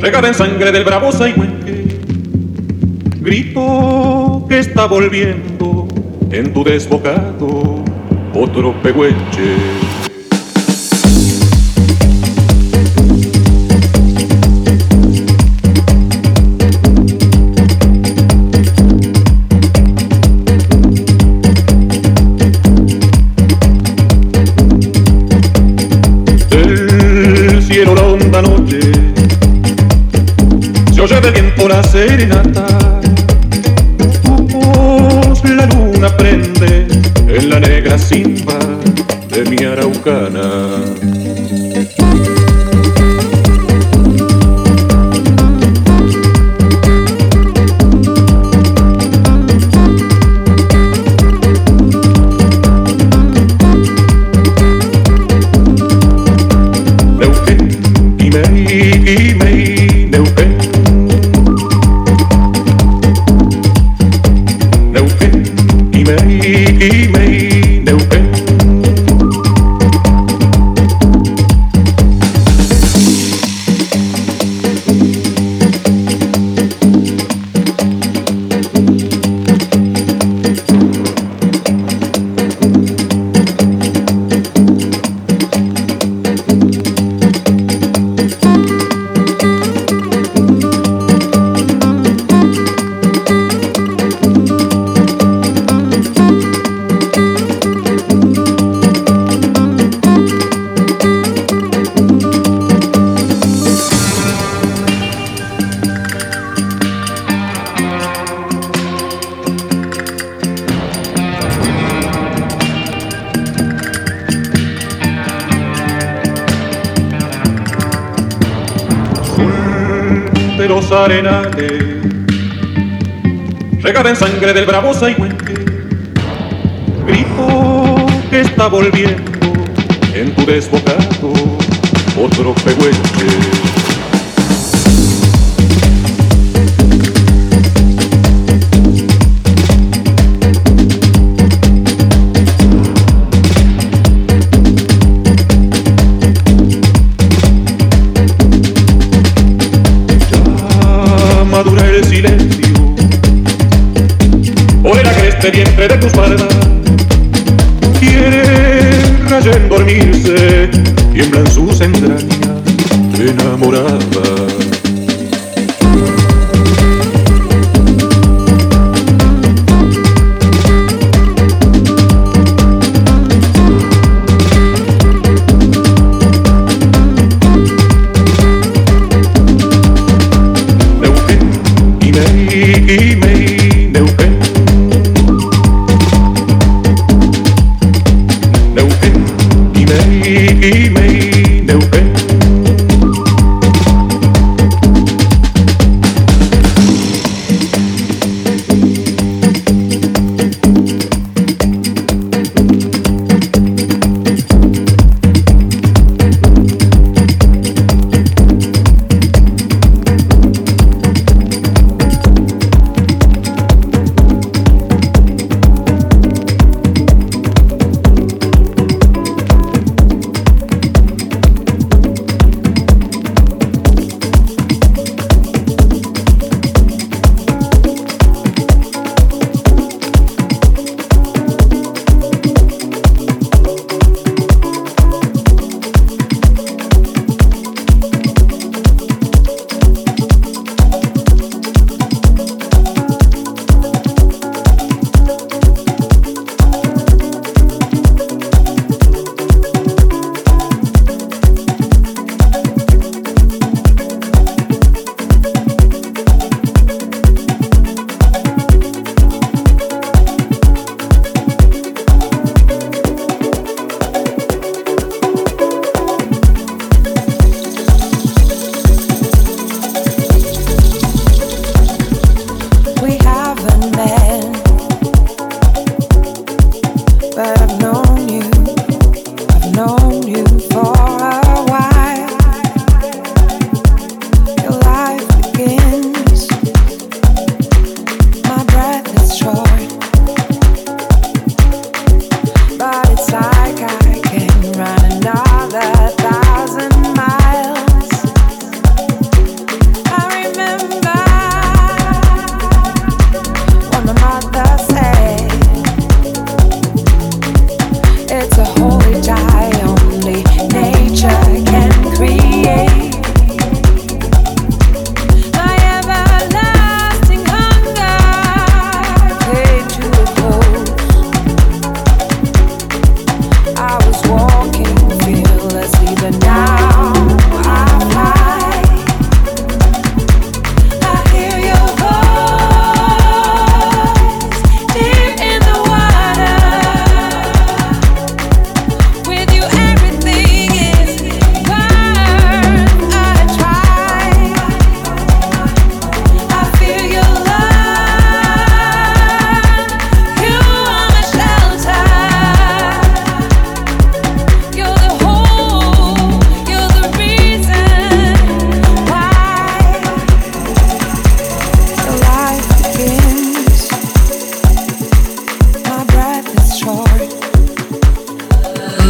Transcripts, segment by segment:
Regada en sangre del bravo Saihuenque, grito que está volviendo en tu desbocado otro pehuenche. Serenata. Bravo Saihuenque, grito que está volviendo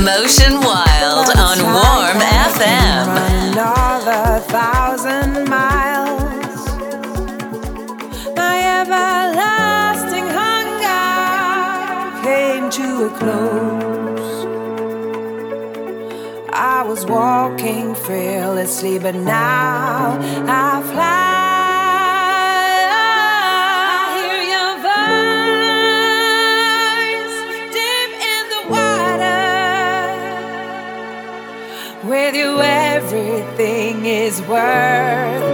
Motion Wide on Warm FM. Another thousand miles. My everlasting hunger came to a close. I was walking fearlessly, but now I fly. With you, everything is worth